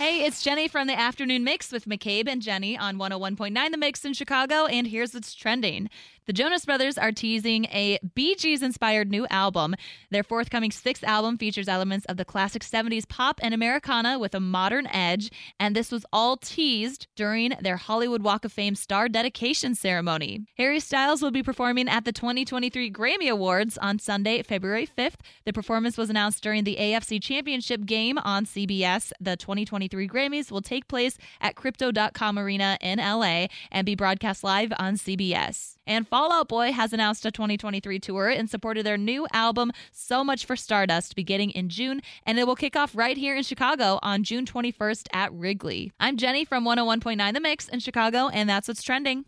Hey, it's Jenny from the Afternoon Mix with McCabe and Jenny on 101.9 The Mix in Chicago, and here's what's trending. The Jonas Brothers are teasing a Bee Gees inspired new album. Their forthcoming sixth album features elements of the classic 70s pop and Americana with a modern edge, and this was all teased during their Hollywood Walk of Fame star dedication ceremony. Harry Styles will be performing at the 2023 Grammy Awards on Sunday, February 5th. The performance was announced during the AFC Championship game on CBS. The 2023 Grammys will take place at Crypto.com Arena in LA and be broadcast live on CBS. And Fall Out Boy has announced a 2023 tour in support of their new album, So Much for Stardust, beginning in June, and it will kick off right here in Chicago on June 21st at Wrigley. I'm Jenny from 101.9 The Mix in Chicago, and that's what's trending.